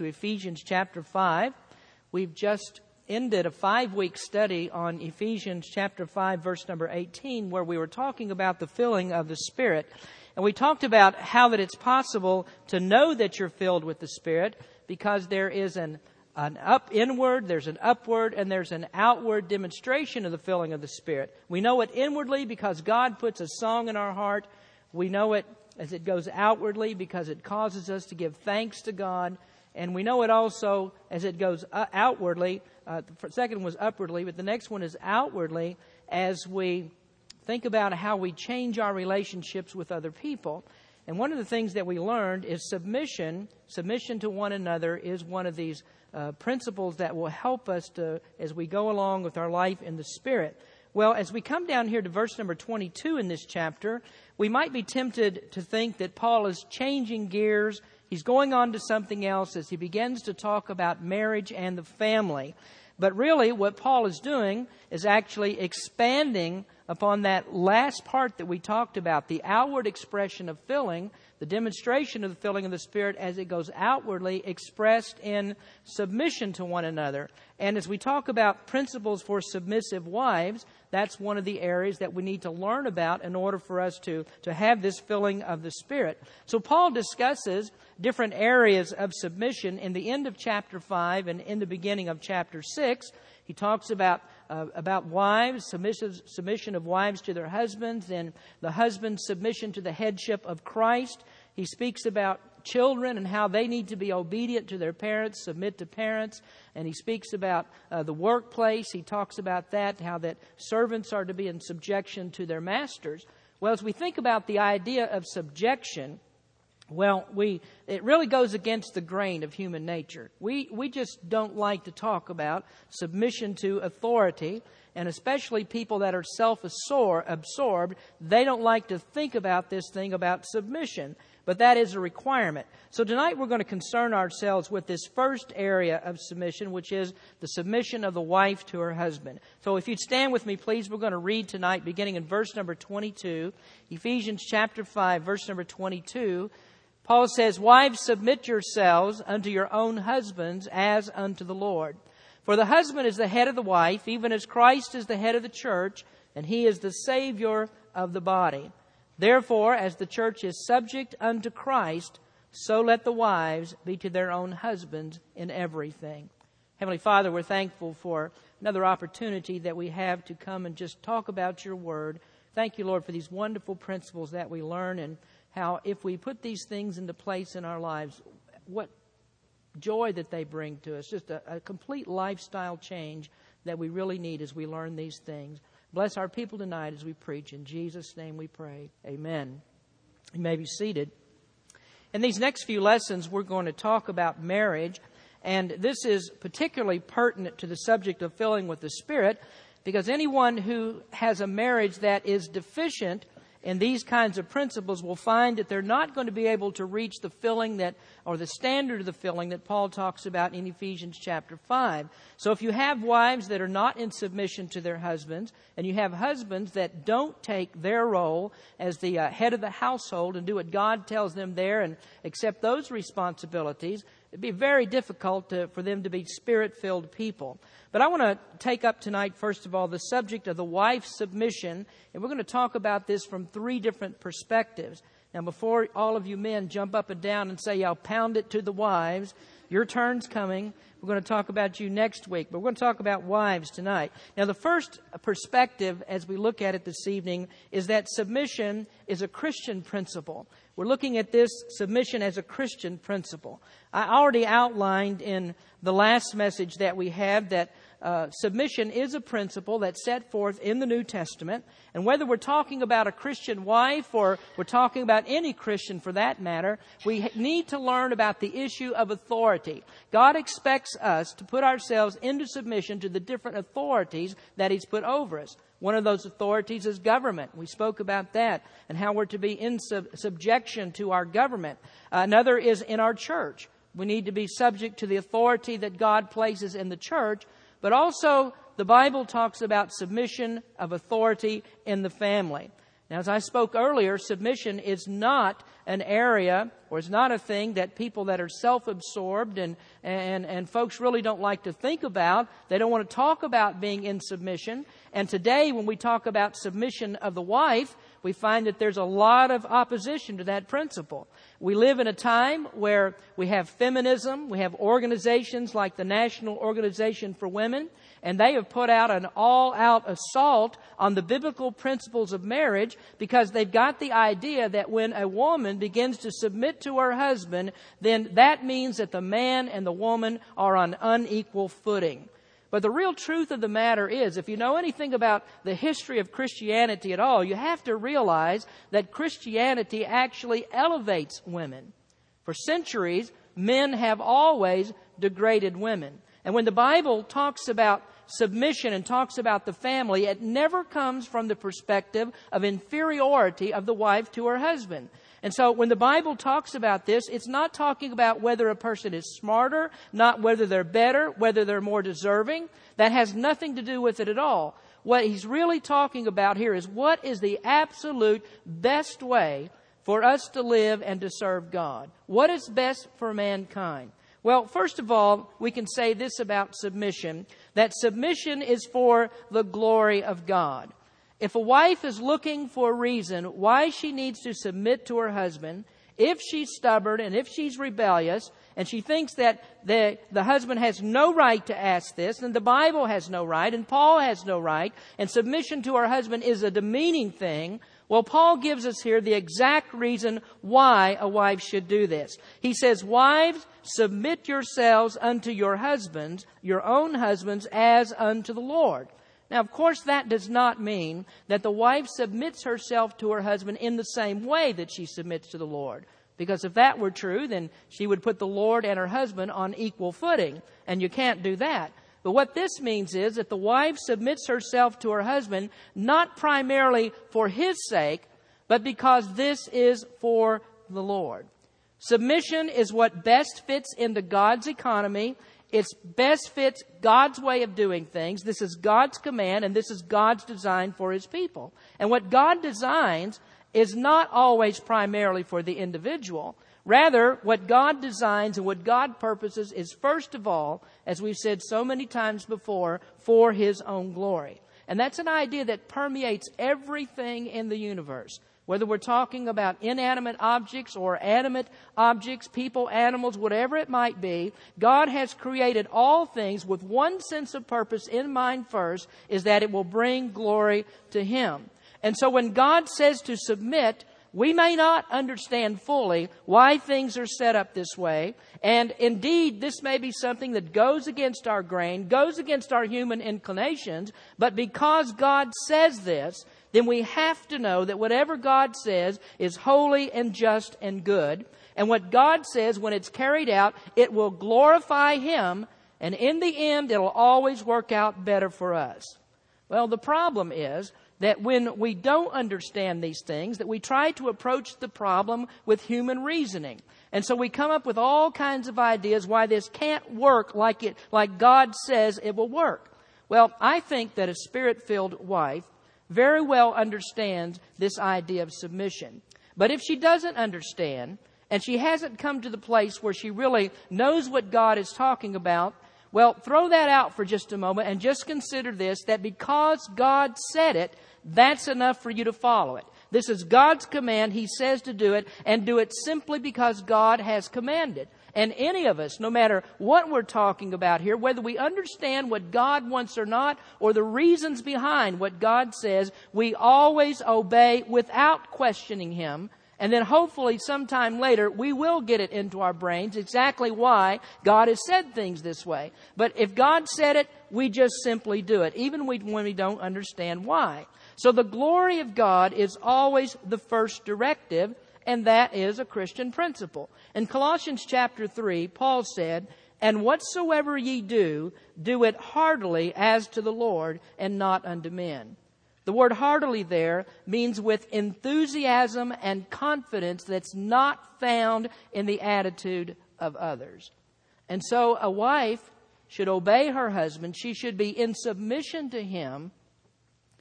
to Ephesians chapter 5. We've just ended a five week study on Ephesians chapter 5, verse number 18, where we were talking about the filling of the Spirit. And we talked about how that it's possible to know that you're filled with the Spirit because there is an, an up inward, there's an upward, and there's an outward demonstration of the filling of the Spirit. We know it inwardly because God puts a song in our heart. We know it as it goes outwardly because it causes us to give thanks to God. And we know it also as it goes uh, outwardly. Uh, the second was upwardly, but the next one is outwardly as we think about how we change our relationships with other people. And one of the things that we learned is submission. Submission to one another is one of these uh, principles that will help us to, as we go along with our life in the Spirit. Well, as we come down here to verse number 22 in this chapter, we might be tempted to think that Paul is changing gears. He's going on to something else as he begins to talk about marriage and the family. But really, what Paul is doing is actually expanding upon that last part that we talked about the outward expression of filling, the demonstration of the filling of the Spirit as it goes outwardly, expressed in submission to one another. And as we talk about principles for submissive wives, that's one of the areas that we need to learn about in order for us to, to have this filling of the Spirit. So Paul discusses different areas of submission in the end of chapter 5 and in the beginning of chapter 6. He talks about uh, about wives, submission of wives to their husbands, and the husband's submission to the headship of Christ. He speaks about children and how they need to be obedient to their parents, submit to parents. And he speaks about uh, the workplace. He talks about that, how that servants are to be in subjection to their masters. Well, as we think about the idea of subjection, well, we, it really goes against the grain of human nature. We, we just don't like to talk about submission to authority, and especially people that are self absorbed, they don't like to think about this thing about submission. But that is a requirement. So tonight we're going to concern ourselves with this first area of submission, which is the submission of the wife to her husband. So if you'd stand with me, please, we're going to read tonight, beginning in verse number 22, Ephesians chapter 5, verse number 22. Paul says, Wives, submit yourselves unto your own husbands as unto the Lord. For the husband is the head of the wife, even as Christ is the head of the church, and he is the Savior of the body. Therefore, as the church is subject unto Christ, so let the wives be to their own husbands in everything. Heavenly Father, we're thankful for another opportunity that we have to come and just talk about your word. Thank you, Lord, for these wonderful principles that we learn and how if we put these things into place in our lives, what joy that they bring to us. Just a, a complete lifestyle change that we really need as we learn these things. Bless our people tonight as we preach. In Jesus' name we pray. Amen. You may be seated. In these next few lessons, we're going to talk about marriage. And this is particularly pertinent to the subject of filling with the Spirit because anyone who has a marriage that is deficient in these kinds of principles will find that they're not going to be able to reach the filling that, or the standard of the filling that Paul talks about in Ephesians chapter 5. So if you have wives that are not in submission to their husbands, and you have husbands that don't take their role as the uh, head of the household and do what God tells them there and accept those responsibilities, it'd be very difficult to, for them to be spirit filled people. But I want to take up tonight, first of all, the subject of the wife's submission, and we're going to talk about this from three different perspectives. Now, before all of you men jump up and down and say, I'll pound it to the wives, your turn's coming. We're going to talk about you next week, but we're going to talk about wives tonight. Now, the first perspective as we look at it this evening is that submission is a Christian principle. We're looking at this submission as a Christian principle. I already outlined in the last message that we have that uh, submission is a principle that's set forth in the New Testament. And whether we're talking about a Christian wife or we're talking about any Christian for that matter, we need to learn about the issue of authority. God expects us to put ourselves into submission to the different authorities that He's put over us. One of those authorities is government. We spoke about that and how we're to be in sub- subjection to our government. Another is in our church. We need to be subject to the authority that God places in the church, but also the Bible talks about submission of authority in the family. Now, as I spoke earlier, submission is not an area or it's not a thing that people that are self-absorbed and, and, and folks really don't like to think about. They don't want to talk about being in submission. And today, when we talk about submission of the wife, we find that there's a lot of opposition to that principle. We live in a time where we have feminism, we have organizations like the National Organization for Women, and they have put out an all out assault on the biblical principles of marriage because they've got the idea that when a woman begins to submit to her husband, then that means that the man and the woman are on unequal footing. But the real truth of the matter is, if you know anything about the history of Christianity at all, you have to realize that Christianity actually elevates women. For centuries, men have always degraded women. And when the Bible talks about submission and talks about the family, it never comes from the perspective of inferiority of the wife to her husband. And so when the Bible talks about this, it's not talking about whether a person is smarter, not whether they're better, whether they're more deserving. That has nothing to do with it at all. What he's really talking about here is what is the absolute best way for us to live and to serve God? What is best for mankind? Well, first of all, we can say this about submission that submission is for the glory of God. If a wife is looking for a reason why she needs to submit to her husband, if she's stubborn and if she's rebellious, and she thinks that the, the husband has no right to ask this, and the Bible has no right, and Paul has no right, and submission to her husband is a demeaning thing, well, Paul gives us here the exact reason why a wife should do this. He says, Wives, submit yourselves unto your husbands, your own husbands, as unto the Lord. Now, of course, that does not mean that the wife submits herself to her husband in the same way that she submits to the Lord. Because if that were true, then she would put the Lord and her husband on equal footing, and you can't do that. But what this means is that the wife submits herself to her husband not primarily for his sake, but because this is for the Lord. Submission is what best fits into God's economy it best fits God's way of doing things. This is God's command, and this is God's design for His people. And what God designs is not always primarily for the individual. Rather, what God designs and what God purposes is first of all, as we've said so many times before, for His own glory. And that's an idea that permeates everything in the universe whether we're talking about inanimate objects or animate objects, people, animals, whatever it might be, God has created all things with one sense of purpose in mind first, is that it will bring glory to Him. And so when God says to submit, we may not understand fully why things are set up this way. And indeed, this may be something that goes against our grain, goes against our human inclinations. But because God says this, then we have to know that whatever God says is holy and just and good. And what God says, when it's carried out, it will glorify Him. And in the end, it'll always work out better for us. Well, the problem is that when we don't understand these things, that we try to approach the problem with human reasoning. And so we come up with all kinds of ideas why this can't work like it, like God says it will work. Well, I think that a spirit-filled wife very well understands this idea of submission. But if she doesn't understand, and she hasn't come to the place where she really knows what God is talking about, well, throw that out for just a moment and just consider this that because God said it, that's enough for you to follow it. This is God's command. He says to do it, and do it simply because God has commanded. And any of us, no matter what we're talking about here, whether we understand what God wants or not, or the reasons behind what God says, we always obey without questioning Him. And then hopefully sometime later, we will get it into our brains exactly why God has said things this way. But if God said it, we just simply do it, even when we don't understand why. So the glory of God is always the first directive, and that is a Christian principle. In Colossians chapter 3, Paul said, And whatsoever ye do, do it heartily as to the Lord, and not unto men. The word heartily there means with enthusiasm and confidence that's not found in the attitude of others. And so a wife should obey her husband. She should be in submission to him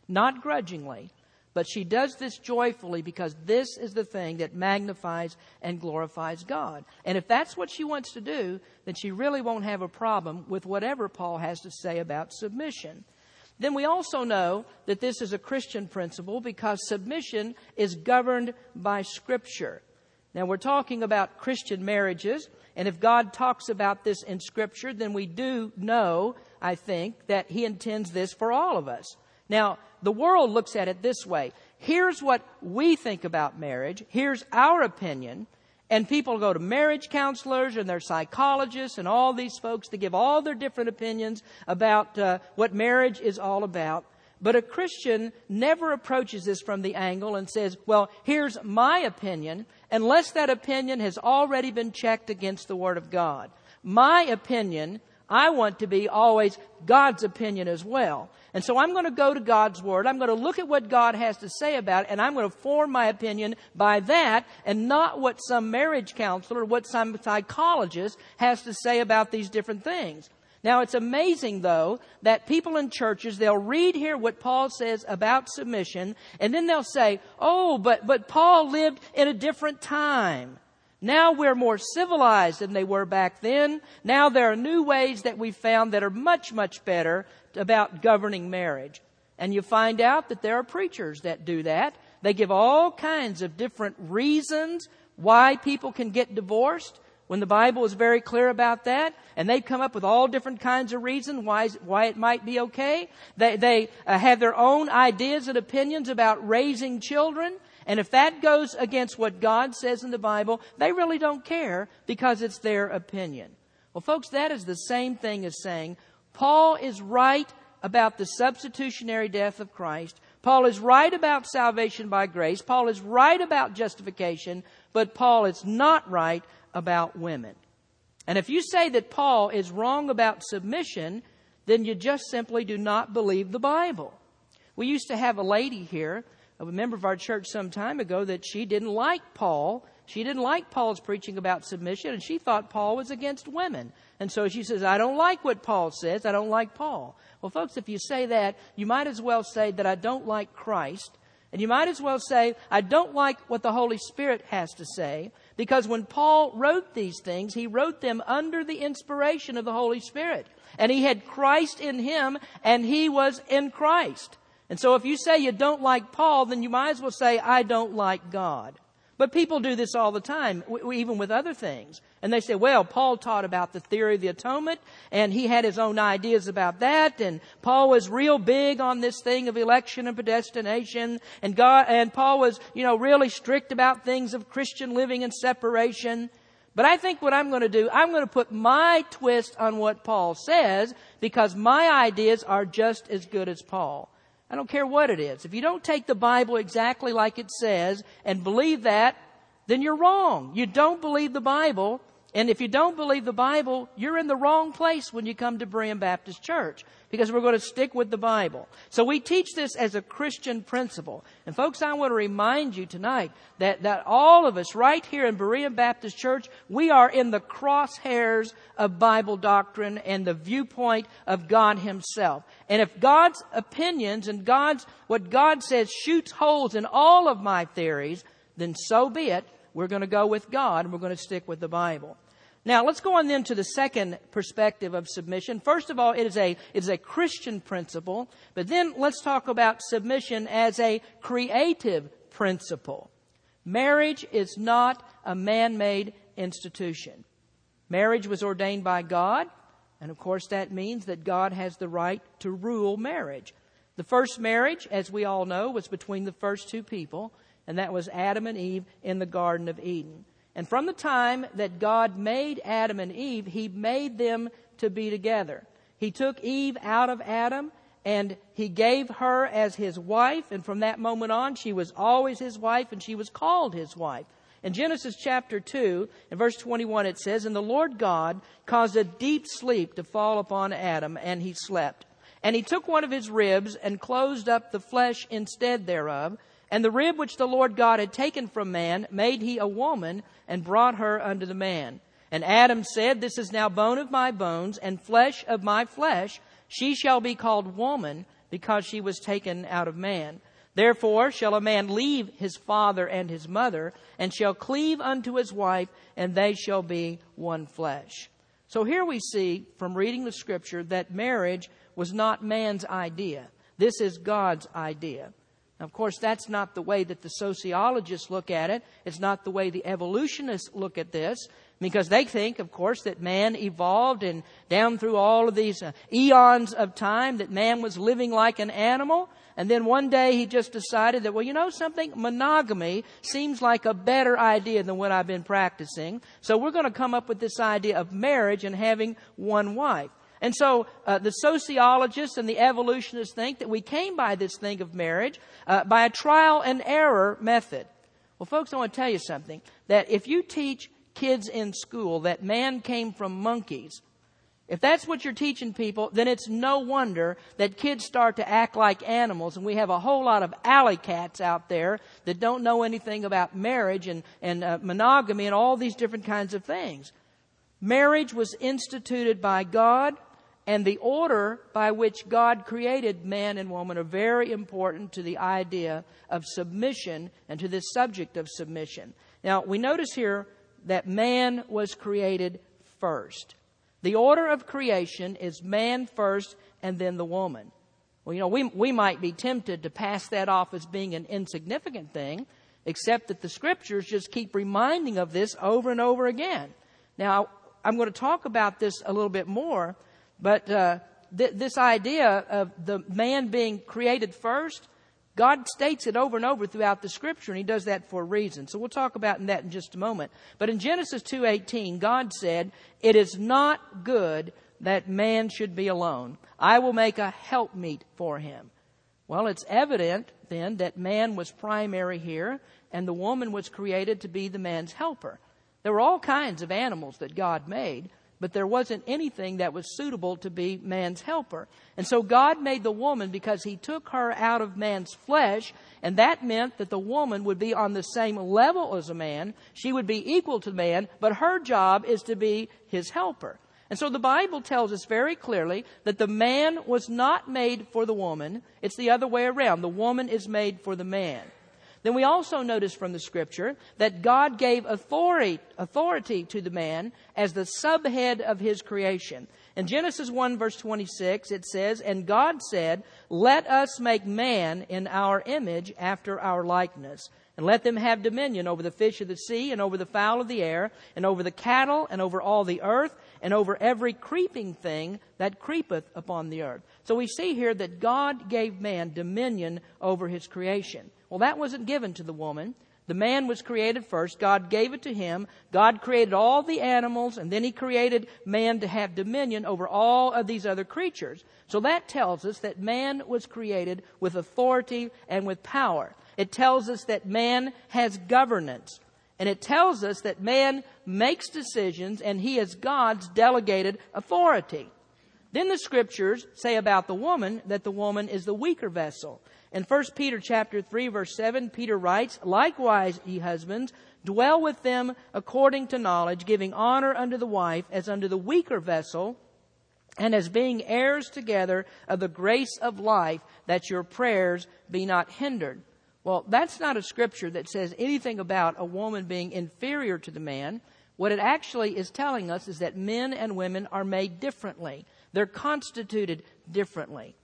not grudgingly, But she does this joyfully because this is the thing that magnifies and glorifies God. And if that's what she wants to do, then she really won't have a problem with whatever Paul has to say about submission. Then we also know that this is a Christian principle because submission is governed by Scripture. Now we're talking about Christian marriages, and if God talks about this in Scripture, then we do know, I think, that He intends this for all of us. Now, the world looks at it this way. Here's what we think about marriage. Here's our opinion. And people go to marriage counselors and their psychologists and all these folks to give all their different opinions about uh, what marriage is all about. But a Christian never approaches this from the angle and says, well, here's my opinion, unless that opinion has already been checked against the Word of God. My opinion, I want to be always God's opinion as well. And so I'm going to go to God's Word. I'm going to look at what God has to say about it, and I'm going to form my opinion by that and not what some marriage counselor or what some psychologist has to say about these different things. Now it's amazing though that people in churches, they'll read here what Paul says about submission, and then they'll say, oh, but, but Paul lived in a different time. Now we're more civilized than they were back then. Now there are new ways that we've found that are much, much better about governing marriage. And you find out that there are preachers that do that. They give all kinds of different reasons why people can get divorced when the Bible is very clear about that, and they come up with all different kinds of reasons why, why it might be okay. They, they uh, have their own ideas and opinions about raising children, and if that goes against what God says in the Bible, they really don't care because it's their opinion. Well, folks, that is the same thing as saying, Paul is right about the substitutionary death of Christ. Paul is right about salvation by grace. Paul is right about justification, but Paul is not right about women. And if you say that Paul is wrong about submission, then you just simply do not believe the Bible. We used to have a lady here, a member of our church some time ago, that she didn't like Paul. She didn't like Paul's preaching about submission, and she thought Paul was against women. And so she says, I don't like what Paul says. I don't like Paul. Well, folks, if you say that, you might as well say that I don't like Christ. And you might as well say, I don't like what the Holy Spirit has to say. Because when Paul wrote these things, he wrote them under the inspiration of the Holy Spirit. And he had Christ in him, and he was in Christ. And so if you say you don't like Paul, then you might as well say, I don't like God. But people do this all the time, even with other things. And they say, well, Paul taught about the theory of the atonement, and he had his own ideas about that, and Paul was real big on this thing of election and predestination, and God, and Paul was, you know, really strict about things of Christian living and separation. But I think what I'm going to do, I'm going to put my twist on what Paul says, because my ideas are just as good as Paul. I don't care what it is. If you don't take the Bible exactly like it says and believe that, then you're wrong. You don't believe the Bible. And if you don't believe the Bible, you're in the wrong place when you come to Berean Baptist Church because we're going to stick with the Bible. So we teach this as a Christian principle. And folks, I want to remind you tonight that, that all of us right here in Berean Baptist Church, we are in the crosshairs of Bible doctrine and the viewpoint of God Himself. And if God's opinions and God's, what God says shoots holes in all of my theories, then so be it. We're going to go with God and we're going to stick with the Bible. Now, let's go on then to the second perspective of submission. First of all, it is a, it is a Christian principle, but then let's talk about submission as a creative principle. Marriage is not a man-made institution. Marriage was ordained by God, and of course that means that God has the right to rule marriage. The first marriage, as we all know, was between the first two people, and that was Adam and Eve in the Garden of Eden. And from the time that God made Adam and Eve, He made them to be together. He took Eve out of Adam and He gave her as His wife. And from that moment on, she was always His wife and she was called His wife. In Genesis chapter 2, in verse 21, it says, And the Lord God caused a deep sleep to fall upon Adam, and he slept. And he took one of his ribs and closed up the flesh instead thereof. And the rib which the Lord God had taken from man made he a woman and brought her unto the man. And Adam said, This is now bone of my bones and flesh of my flesh. She shall be called woman because she was taken out of man. Therefore shall a man leave his father and his mother, and shall cleave unto his wife, and they shall be one flesh. So here we see from reading the scripture that marriage was not man's idea. This is God's idea. Now, of course, that's not the way that the sociologists look at it. It's not the way the evolutionists look at this because they think, of course, that man evolved and down through all of these uh, eons of time that man was living like an animal. And then one day he just decided that, well, you know something? Monogamy seems like a better idea than what I've been practicing. So we're going to come up with this idea of marriage and having one wife. And so uh, the sociologists and the evolutionists think that we came by this thing of marriage uh, by a trial and error method. Well, folks, I want to tell you something that if you teach kids in school that man came from monkeys, if that's what you're teaching people, then it's no wonder that kids start to act like animals, and we have a whole lot of alley cats out there that don't know anything about marriage and, and uh, monogamy and all these different kinds of things. Marriage was instituted by God and the order by which God created man and woman are very important to the idea of submission and to this subject of submission. Now, we notice here that man was created first. The order of creation is man first and then the woman. Well, you know, we, we might be tempted to pass that off as being an insignificant thing, except that the scriptures just keep reminding of this over and over again. Now, I'm going to talk about this a little bit more but uh, th- this idea of the man being created first, God states it over and over throughout the scripture, and He does that for a reason. So we'll talk about that in just a moment. But in Genesis 2:18, God said, "It is not good that man should be alone. I will make a helpmeet for him." Well, it's evident then that man was primary here, and the woman was created to be the man's helper. There were all kinds of animals that God made, but there wasn't anything that was suitable to be man's helper. And so God made the woman because he took her out of man's flesh, and that meant that the woman would be on the same level as a man. She would be equal to man, but her job is to be his helper. And so the Bible tells us very clearly that the man was not made for the woman. It's the other way around. The woman is made for the man. Then we also notice from the scripture that God gave authority, authority to the man as the subhead of his creation. In Genesis 1 verse 26, it says, And God said, Let us make man in our image after our likeness. And let them have dominion over the fish of the sea, and over the fowl of the air, and over the cattle, and over all the earth, and over every creeping thing that creepeth upon the earth. So we see here that God gave man dominion over his creation. Well, that wasn't given to the woman. The man was created first. God gave it to him. God created all the animals, and then he created man to have dominion over all of these other creatures. So that tells us that man was created with authority and with power. It tells us that man has governance. And it tells us that man makes decisions and he is God's delegated authority. Then the scriptures say about the woman that the woman is the weaker vessel. In 1 Peter chapter 3 verse 7, Peter writes, Likewise, ye husbands, dwell with them according to knowledge, giving honor unto the wife as unto the weaker vessel, and as being heirs together of the grace of life, that your prayers be not hindered. Well, that's not a scripture that says anything about a woman being inferior to the man. What it actually is telling us is that men and women are made differently. They're constituted differently.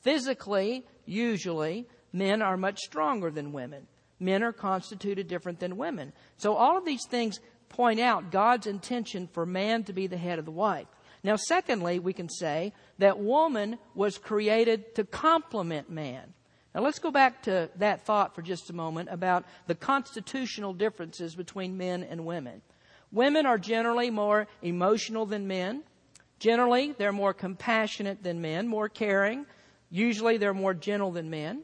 Physically, usually, men are much stronger than women. Men are constituted different than women. So all of these things point out God's intention for man to be the head of the wife. Now, secondly, we can say that woman was created to complement man. Now, let's go back to that thought for just a moment about the constitutional differences between men and women. Women are generally more emotional than men. Generally, they're more compassionate than men, more caring. Usually they're more gentle than men.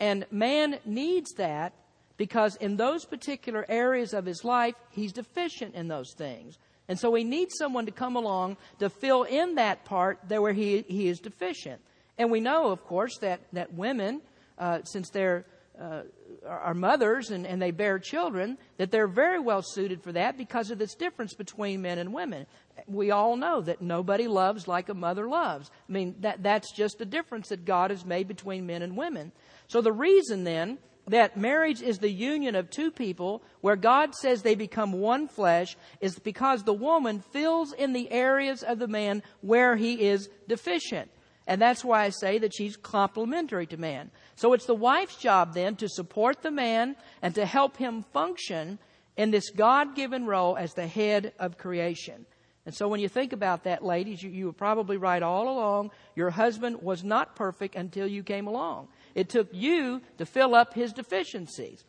And man needs that because in those particular areas of his life, he's deficient in those things. And so he needs someone to come along to fill in that part there where he, he is deficient. And we know, of course, that, that women, uh, since they're uh, are mothers and, and they bear children, that they're very well suited for that because of this difference between men and women. We all know that nobody loves like a mother loves. I mean, that, that's just a difference that God has made between men and women. So the reason then that marriage is the union of two people where God says they become one flesh is because the woman fills in the areas of the man where he is deficient. And that's why I say that she's complementary to man. So it's the wife's job then to support the man and to help him function in this God given role as the head of creation. And so when you think about that, ladies, you, you were probably right all along. Your husband was not perfect until you came along. It took you to fill up his deficiencies.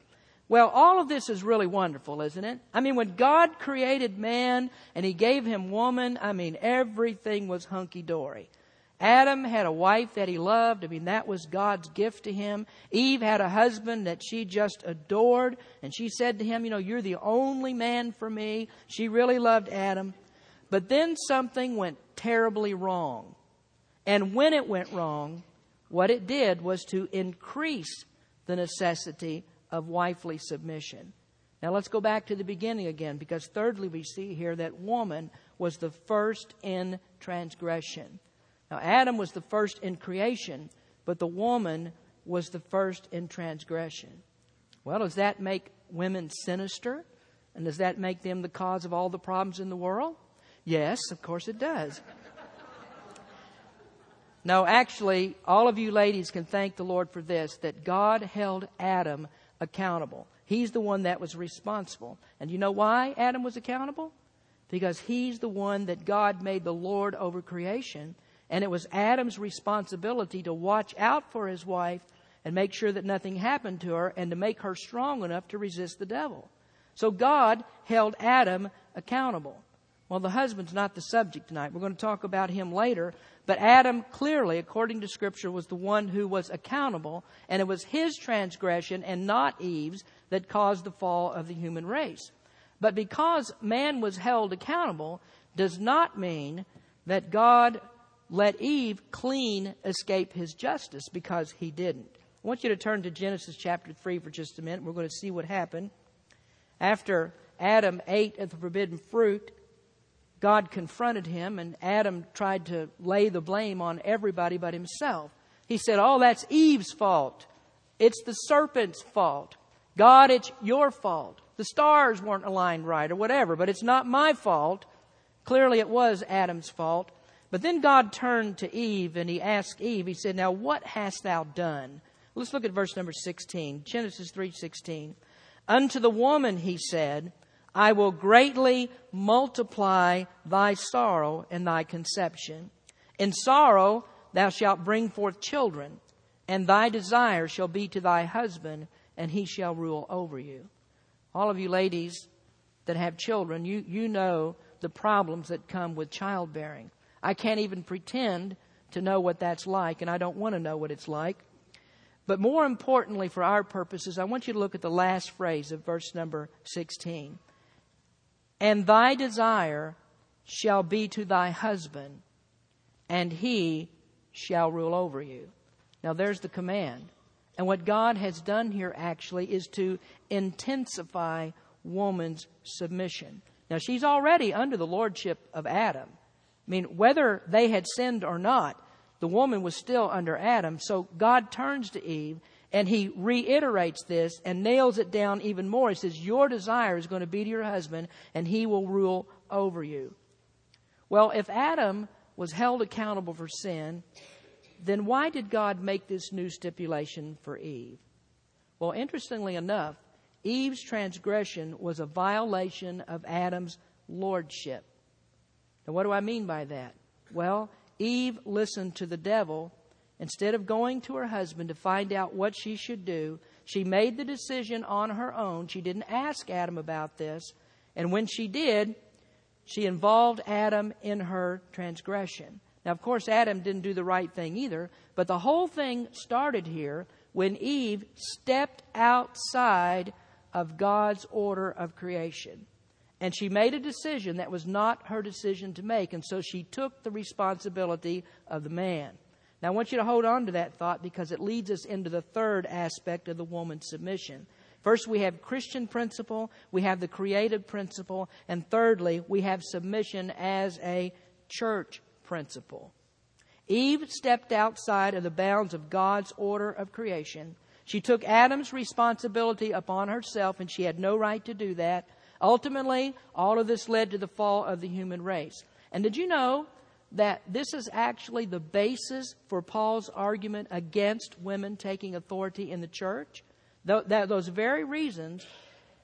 Well, all of this is really wonderful, isn't it? I mean, when God created man and he gave him woman, I mean, everything was hunky dory. Adam had a wife that he loved. I mean, that was God's gift to him. Eve had a husband that she just adored. And she said to him, You know, you're the only man for me. She really loved Adam. But then something went terribly wrong. And when it went wrong, what it did was to increase the necessity of wifely submission. Now let's go back to the beginning again, because thirdly, we see here that woman was the first in transgression. Now, Adam was the first in creation, but the woman was the first in transgression. Well, does that make women sinister? And does that make them the cause of all the problems in the world? Yes, of course it does. no, actually, all of you ladies can thank the Lord for this that God held Adam accountable. He's the one that was responsible. And you know why Adam was accountable? Because he's the one that God made the Lord over creation and it was Adam's responsibility to watch out for his wife and make sure that nothing happened to her and to make her strong enough to resist the devil. So God held Adam accountable. Well, the husband's not the subject tonight. We're going to talk about him later. But Adam, clearly, according to Scripture, was the one who was accountable, and it was his transgression and not Eve's that caused the fall of the human race. But because man was held accountable, does not mean that God let Eve clean escape his justice because he didn't. I want you to turn to Genesis chapter 3 for just a minute. We're going to see what happened. After Adam ate of the forbidden fruit, God confronted him, and Adam tried to lay the blame on everybody but himself. He said, Oh, that's Eve's fault. It's the serpent's fault. God, it's your fault. The stars weren't aligned right or whatever, but it's not my fault. Clearly, it was Adam's fault. But then God turned to Eve and he asked Eve, he said, Now what hast thou done? Let's look at verse number 16, Genesis 3:16. Unto the woman he said, I will greatly multiply thy sorrow and thy conception. In sorrow thou shalt bring forth children, and thy desire shall be to thy husband, and he shall rule over you. All of you ladies that have children, you, you know the problems that come with childbearing. I can't even pretend to know what that's like, and I don't want to know what it's like. But more importantly, for our purposes, I want you to look at the last phrase of verse number 16. And thy desire shall be to thy husband, and he shall rule over you. Now, there's the command. And what God has done here actually is to intensify woman's submission. Now, she's already under the lordship of Adam. I mean, whether they had sinned or not, the woman was still under Adam. So God turns to Eve and he reiterates this and nails it down even more. He says, Your desire is going to be to your husband and he will rule over you. Well, if Adam was held accountable for sin, then why did God make this new stipulation for Eve? Well, interestingly enough, Eve's transgression was a violation of Adam's lordship. Now, what do I mean by that? Well, Eve listened to the devil. Instead of going to her husband to find out what she should do, she made the decision on her own. She didn't ask Adam about this. And when she did, she involved Adam in her transgression. Now, of course, Adam didn't do the right thing either, but the whole thing started here when Eve stepped outside of God's order of creation. And she made a decision that was not her decision to make, and so she took the responsibility of the man. Now, I want you to hold on to that thought because it leads us into the third aspect of the woman's submission. First, we have Christian principle, we have the creative principle, and thirdly, we have submission as a church principle. Eve stepped outside of the bounds of God's order of creation. She took Adam's responsibility upon herself, and she had no right to do that. Ultimately, all of this led to the fall of the human race. And did you know that this is actually the basis for Paul's argument against women taking authority in the church? Those very reasons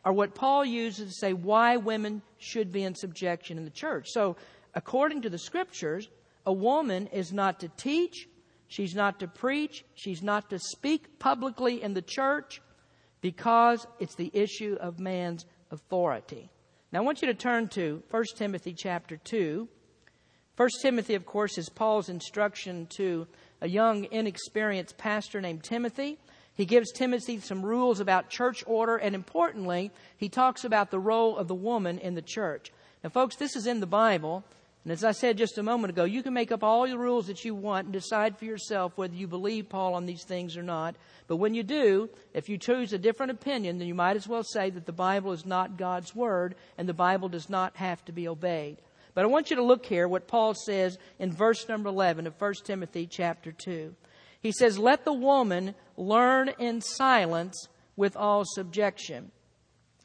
are what Paul uses to say why women should be in subjection in the church. So, according to the scriptures, a woman is not to teach, she's not to preach, she's not to speak publicly in the church because it's the issue of man's authority. Now I want you to turn to 1 Timothy chapter 2. 1 Timothy, of course, is Paul's instruction to a young, inexperienced pastor named Timothy. He gives Timothy some rules about church order, and importantly, he talks about the role of the woman in the church. Now, folks, this is in the Bible. And as I said just a moment ago, you can make up all the rules that you want and decide for yourself whether you believe Paul on these things or not. But when you do, if you choose a different opinion, then you might as well say that the Bible is not God's Word and the Bible does not have to be obeyed. But I want you to look here what Paul says in verse number 11 of 1 Timothy chapter 2. He says, Let the woman learn in silence with all subjection.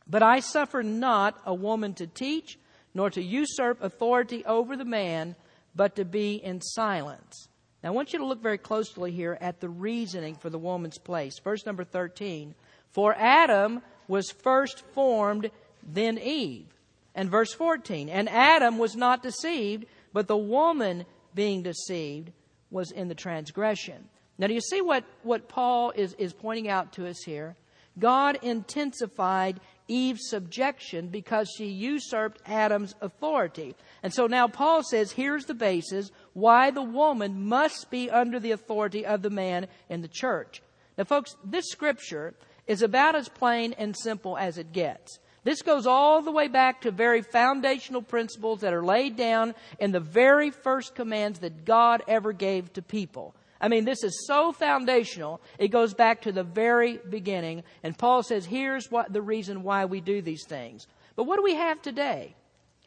But I suffer not a woman to teach nor to usurp authority over the man, but to be in silence. Now, I want you to look very closely here at the reasoning for the woman's place. Verse number 13. For Adam was first formed, then Eve. And verse 14. And Adam was not deceived, but the woman being deceived was in the transgression. Now, do you see what, what Paul is, is pointing out to us here? God intensified Eve's subjection because she usurped Adam's authority. And so now Paul says, here's the basis why the woman must be under the authority of the man in the church. Now, folks, this scripture is about as plain and simple as it gets. This goes all the way back to very foundational principles that are laid down in the very first commands that God ever gave to people. I mean, this is so foundational. It goes back to the very beginning. And Paul says, here's what the reason why we do these things. But what do we have today?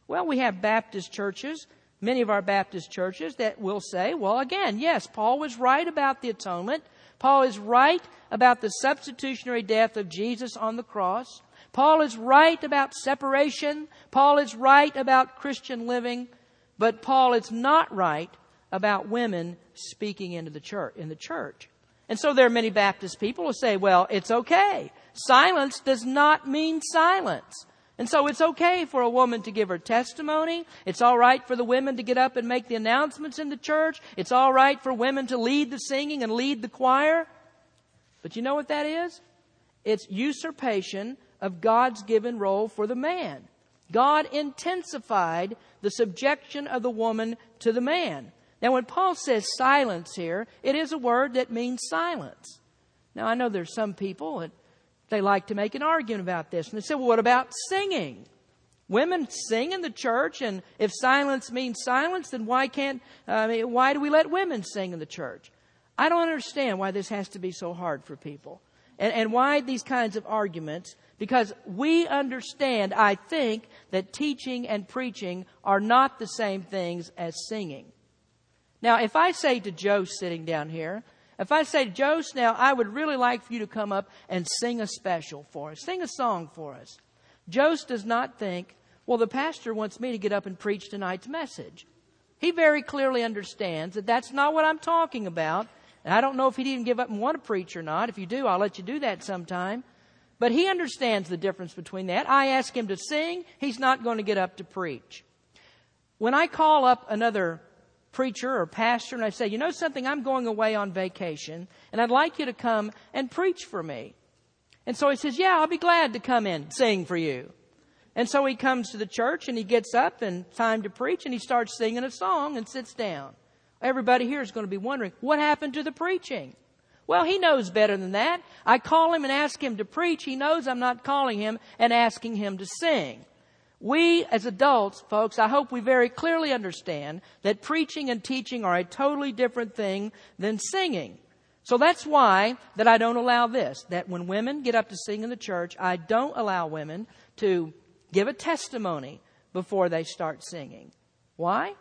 Well, we have Baptist churches, many of our Baptist churches that will say, well, again, yes, Paul was right about the atonement. Paul is right about the substitutionary death of Jesus on the cross. Paul is right about separation. Paul is right about Christian living. But Paul is not right about women speaking into the church, in the church. And so there are many Baptist people who say, well, it's okay. Silence does not mean silence. And so it's okay for a woman to give her testimony. It's all right for the women to get up and make the announcements in the church. It's all right for women to lead the singing and lead the choir. But you know what that is? It's usurpation of God's given role for the man. God intensified the subjection of the woman to the man. Now, when Paul says silence here, it is a word that means silence. Now, I know there's some people that they like to make an argument about this. And they say, well, what about singing? Women sing in the church, and if silence means silence, then why can't, uh, why do we let women sing in the church? I don't understand why this has to be so hard for people. And, and why these kinds of arguments because we understand, I think, that teaching and preaching are not the same things as singing. Now, if I say to Joe sitting down here, if I say, Joe, now I would really like for you to come up and sing a special for us, sing a song for us. Jose does not think, well, the pastor wants me to get up and preach tonight's message. He very clearly understands that that's not what I'm talking about. And I don't know if he'd even give up and want to preach or not. If you do, I'll let you do that sometime. But he understands the difference between that. I ask him to sing, he's not going to get up to preach. When I call up another preacher or pastor and I say, you know something, I'm going away on vacation and I'd like you to come and preach for me. And so he says, yeah, I'll be glad to come in, sing for you. And so he comes to the church and he gets up and time to preach and he starts singing a song and sits down. Everybody here is going to be wondering, what happened to the preaching? Well, he knows better than that. I call him and ask him to preach. He knows I'm not calling him and asking him to sing. We, as adults, folks, I hope we very clearly understand that preaching and teaching are a totally different thing than singing. So that's why that I don't allow this, that when women get up to sing in the church, I don't allow women to give a testimony before they start singing. Why?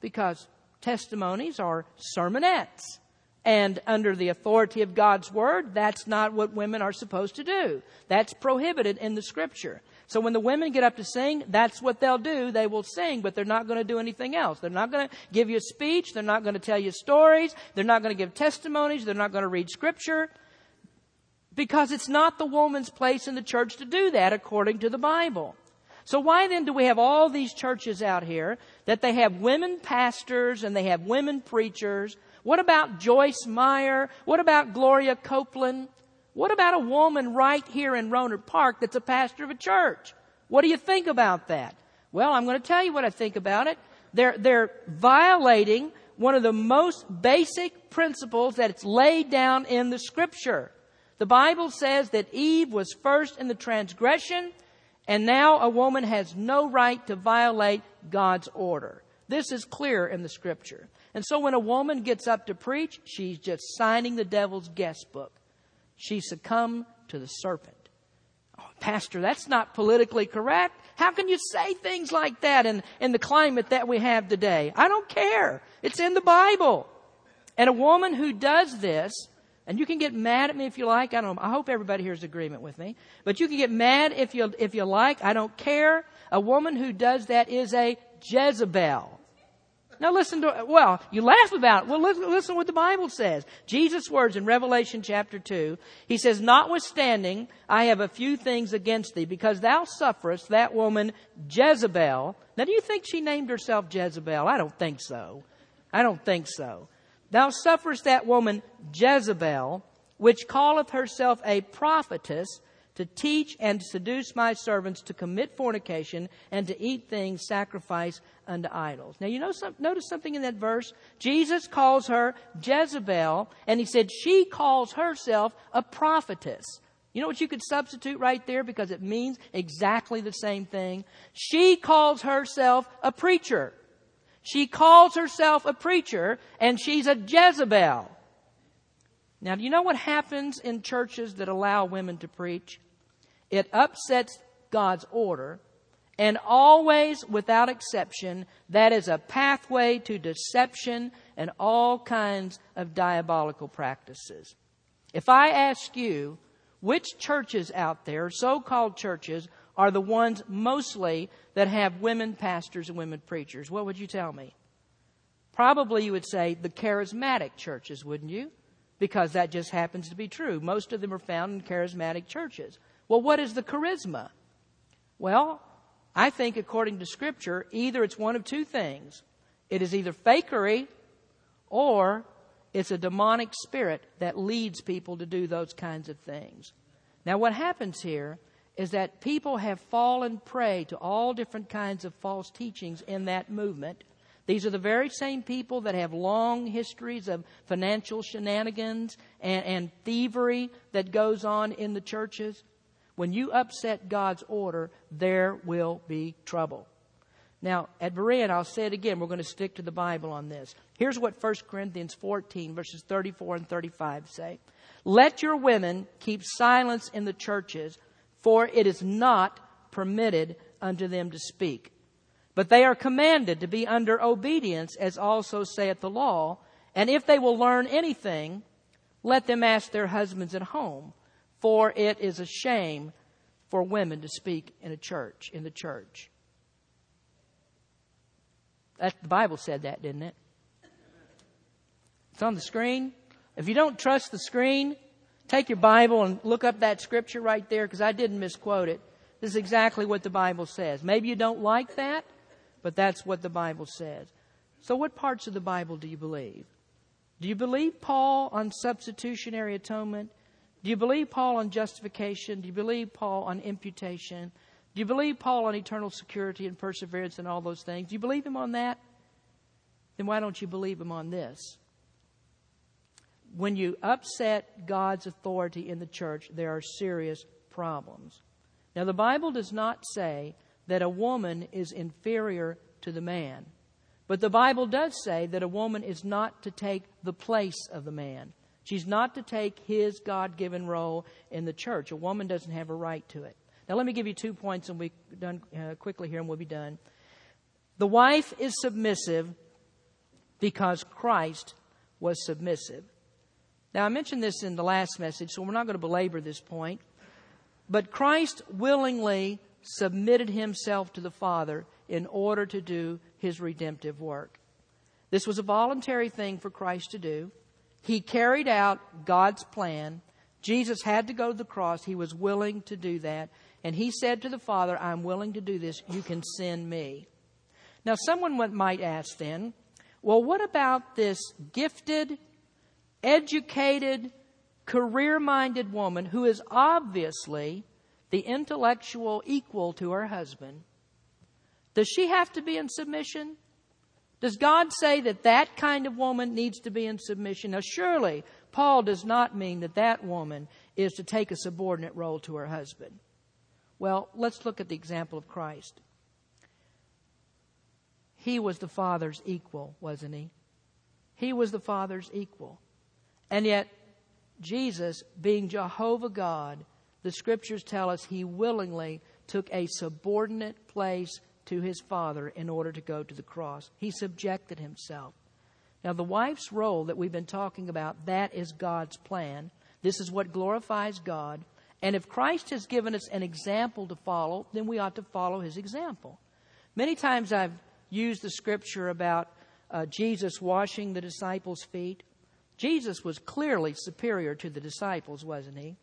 Because testimonies are sermonettes. And under the authority of God's Word, that's not what women are supposed to do. That's prohibited in the Scripture. So when the women get up to sing, that's what they'll do. They will sing, but they're not going to do anything else. They're not going to give you a speech. They're not going to tell you stories. They're not going to give testimonies. They're not going to read scripture. Because it's not the woman's place in the church to do that according to the Bible. So why then do we have all these churches out here that they have women pastors and they have women preachers? What about Joyce Meyer? What about Gloria Copeland? What about a woman right here in Rohnert Park that's a pastor of a church? What do you think about that? Well, I'm going to tell you what I think about it. They're, they're violating one of the most basic principles that's laid down in the scripture. The Bible says that Eve was first in the transgression, and now a woman has no right to violate God's order. This is clear in the scripture. And so when a woman gets up to preach, she's just signing the devil's guest book she succumbed to the serpent. Oh, Pastor, that's not politically correct. How can you say things like that in, in the climate that we have today? I don't care. It's in the Bible. And a woman who does this, and you can get mad at me if you like. I don't I hope everybody here is agreement with me. But you can get mad if you, if you like. I don't care. A woman who does that is a Jezebel. Now listen to, well, you laugh about it. Well, listen, what the Bible says. Jesus' words in Revelation chapter 2, he says, Notwithstanding, I have a few things against thee, because thou sufferest that woman Jezebel. Now do you think she named herself Jezebel? I don't think so. I don't think so. Thou sufferest that woman Jezebel, which calleth herself a prophetess, to teach and to seduce my servants to commit fornication and to eat things sacrificed unto idols. Now, you know, some, notice something in that verse? Jesus calls her Jezebel, and he said she calls herself a prophetess. You know what you could substitute right there because it means exactly the same thing? She calls herself a preacher. She calls herself a preacher, and she's a Jezebel. Now, do you know what happens in churches that allow women to preach? It upsets God's order, and always, without exception, that is a pathway to deception and all kinds of diabolical practices. If I ask you, which churches out there, so called churches, are the ones mostly that have women pastors and women preachers, what would you tell me? Probably you would say the charismatic churches, wouldn't you? Because that just happens to be true. Most of them are found in charismatic churches. Well, what is the charisma? Well, I think according to Scripture, either it's one of two things. It is either fakery or it's a demonic spirit that leads people to do those kinds of things. Now, what happens here is that people have fallen prey to all different kinds of false teachings in that movement. These are the very same people that have long histories of financial shenanigans and, and thievery that goes on in the churches. When you upset God's order, there will be trouble. Now, at Berean, I'll say it again, we're going to stick to the Bible on this. Here's what 1 Corinthians 14, verses 34 and 35 say Let your women keep silence in the churches, for it is not permitted unto them to speak. But they are commanded to be under obedience, as also saith the law. And if they will learn anything, let them ask their husbands at home for it is a shame for women to speak in a church, in the church. That, the Bible said that, didn't it? It's on the screen. If you don't trust the screen, take your Bible and look up that scripture right there because I didn't misquote it. This is exactly what the Bible says. Maybe you don't like that, but that's what the Bible says. So, what parts of the Bible do you believe? Do you believe Paul on substitutionary atonement? Do you believe Paul on justification? Do you believe Paul on imputation? Do you believe Paul on eternal security and perseverance and all those things? Do you believe him on that? Then why don't you believe him on this? When you upset God's authority in the church, there are serious problems. Now, the Bible does not say that a woman is inferior to the man. But the Bible does say that a woman is not to take the place of the man. She's not to take his God given role in the church. A woman doesn't have a right to it. Now, let me give you two points and we'll be done uh, quickly here and we'll be done. The wife is submissive because Christ was submissive. Now, I mentioned this in the last message, so we're not going to belabor this point. But Christ willingly submitted himself to the Father in order to do his redemptive work. This was a voluntary thing for Christ to do. He carried out God's plan. Jesus had to go to the cross. He was willing to do that. And he said to the Father, I'm willing to do this. You can send me. Now, someone might ask then, well, what about this gifted, educated, career minded woman who is obviously the intellectual equal to her husband? Does she have to be in submission? Does God say that that kind of woman needs to be in submission? Now, surely Paul does not mean that that woman is to take a subordinate role to her husband. Well, let's look at the example of Christ. He was the Father's equal, wasn't he? He was the Father's equal. And yet, Jesus, being Jehovah God, the scriptures tell us he willingly took a subordinate place to his Father in order to go to the cross. He subjected himself. Now, the wife's role that we've been talking about, that is God's plan. This is what glorifies God. And if Christ has given us an example to follow, then we ought to follow his example. Many times I've used the scripture about uh, Jesus washing the disciples' feet. Jesus was clearly superior to the disciples, wasn't he?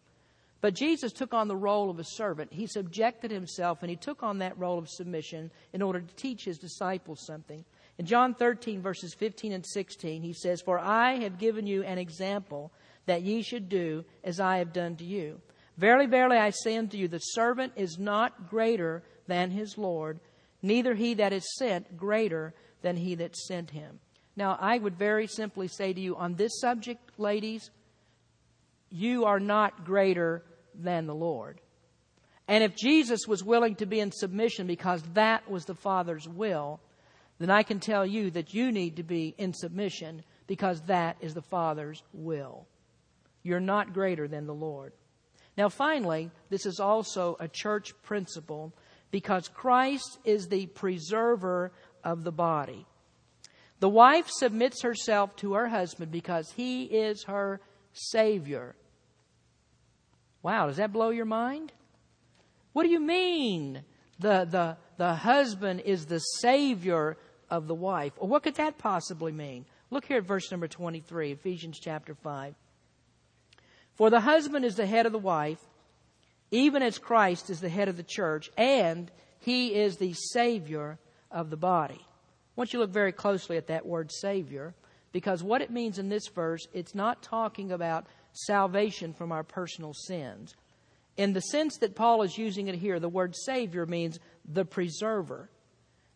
But Jesus took on the role of a servant. He subjected himself and he took on that role of submission in order to teach his disciples something. In John 13, verses 15 and 16, he says, For I have given you an example that ye should do as I have done to you. Verily, verily, I say unto you, the servant is not greater than his Lord, neither he that is sent greater than he that sent him. Now, I would very simply say to you on this subject, ladies, you are not greater than the Lord. And if Jesus was willing to be in submission because that was the Father's will, then I can tell you that you need to be in submission because that is the Father's will. You're not greater than the Lord. Now, finally, this is also a church principle because Christ is the preserver of the body. The wife submits herself to her husband because he is her Savior. Wow, does that blow your mind? What do you mean? The, the, the husband is the Savior of the wife. Or what could that possibly mean? Look here at verse number 23, Ephesians chapter 5. For the husband is the head of the wife, even as Christ is the head of the church, and he is the Savior of the body. I want you to look very closely at that word Savior, because what it means in this verse, it's not talking about salvation from our personal sins. In the sense that Paul is using it here, the word Savior means the preserver.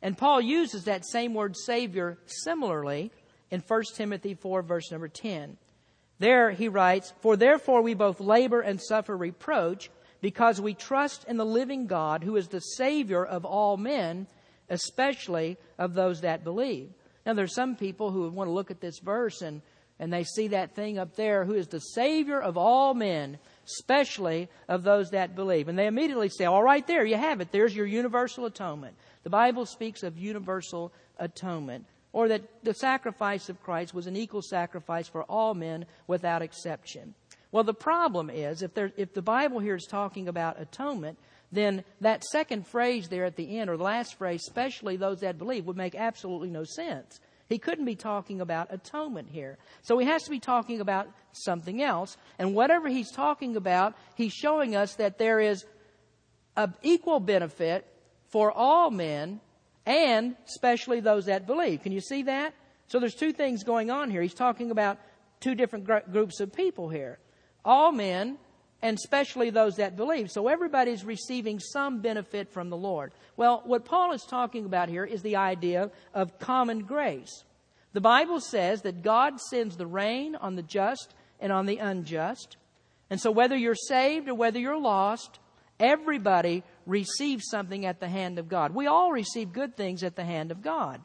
And Paul uses that same word Savior similarly in 1 Timothy 4, verse number 10. There he writes, For therefore we both labor and suffer reproach, because we trust in the living God, who is the Savior of all men, especially of those that believe. Now, there's some people who want to look at this verse and, and they see that thing up there, who is the Savior of all men, especially of those that believe. And they immediately say, All right, there, you have it. There's your universal atonement. The Bible speaks of universal atonement or that the sacrifice of Christ was an equal sacrifice for all men without exception. Well, the problem is if, there, if the Bible here is talking about atonement, then that second phrase there at the end, or the last phrase, especially those that believe, would make absolutely no sense. He couldn't be talking about atonement here. So he has to be talking about something else. And whatever he's talking about, he's showing us that there is an equal benefit for all men and especially those that believe. Can you see that? So there's two things going on here. He's talking about two different gr- groups of people here. All men and especially those that believe. So everybody's receiving some benefit from the Lord. Well, what Paul is talking about here is the idea of common grace. The Bible says that God sends the rain on the just and on the unjust. And so whether you're saved or whether you're lost, everybody receives something at the hand of God. We all receive good things at the hand of God.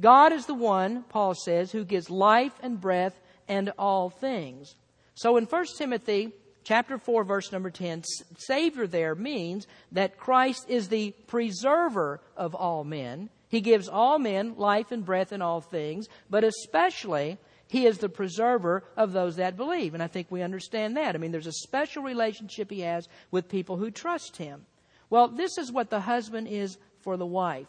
God is the one, Paul says, who gives life and breath and all things. So in 1 Timothy chapter 4 verse number 10, Savior there means that Christ is the preserver of all men. He gives all men life and breath and all things, but especially he is the preserver of those that believe. And I think we understand that. I mean, there's a special relationship he has with people who trust him. Well, this is what the husband is for the wife.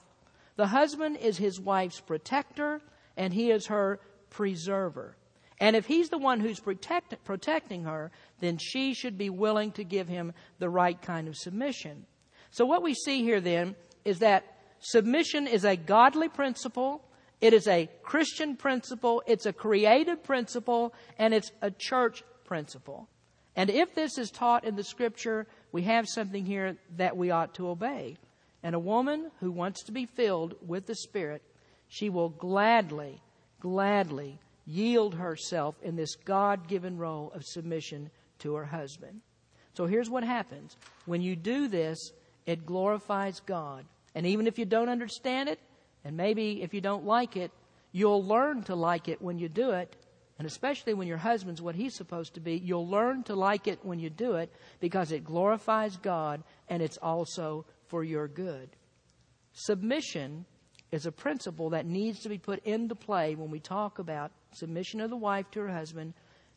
The husband is his wife's protector, and he is her preserver. And if he's the one who's protect, protecting her, then she should be willing to give him the right kind of submission. So, what we see here then is that submission is a godly principle, it is a Christian principle, it's a creative principle, and it's a church principle. And if this is taught in the scripture, we have something here that we ought to obey. And a woman who wants to be filled with the Spirit, she will gladly, gladly yield herself in this God given role of submission to her husband. So here's what happens when you do this, it glorifies God. And even if you don't understand it, and maybe if you don't like it, you'll learn to like it when you do it. And especially when your husband's what he's supposed to be, you'll learn to like it when you do it because it glorifies God and it's also for your good. Submission is a principle that needs to be put into play when we talk about submission of the wife to her husband,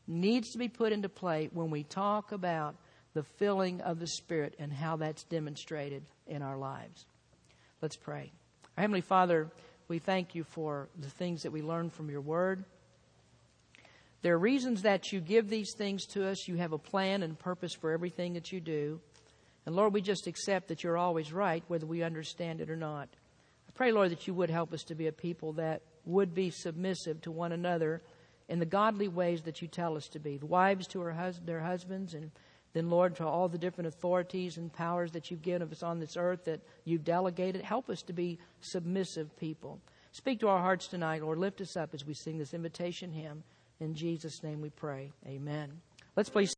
needs to be put into play when we talk about the filling of the Spirit and how that's demonstrated in our lives. Let's pray. Our Heavenly Father, we thank you for the things that we learn from your word. There are reasons that you give these things to us. You have a plan and purpose for everything that you do. And Lord, we just accept that you're always right, whether we understand it or not. I pray, Lord, that you would help us to be a people that would be submissive to one another in the godly ways that you tell us to be. The wives to hus- their husbands, and then, Lord, to all the different authorities and powers that you've given us on this earth that you've delegated. Help us to be submissive people. Speak to our hearts tonight, Lord. Lift us up as we sing this invitation hymn. In Jesus' name we pray. Amen. Let's please.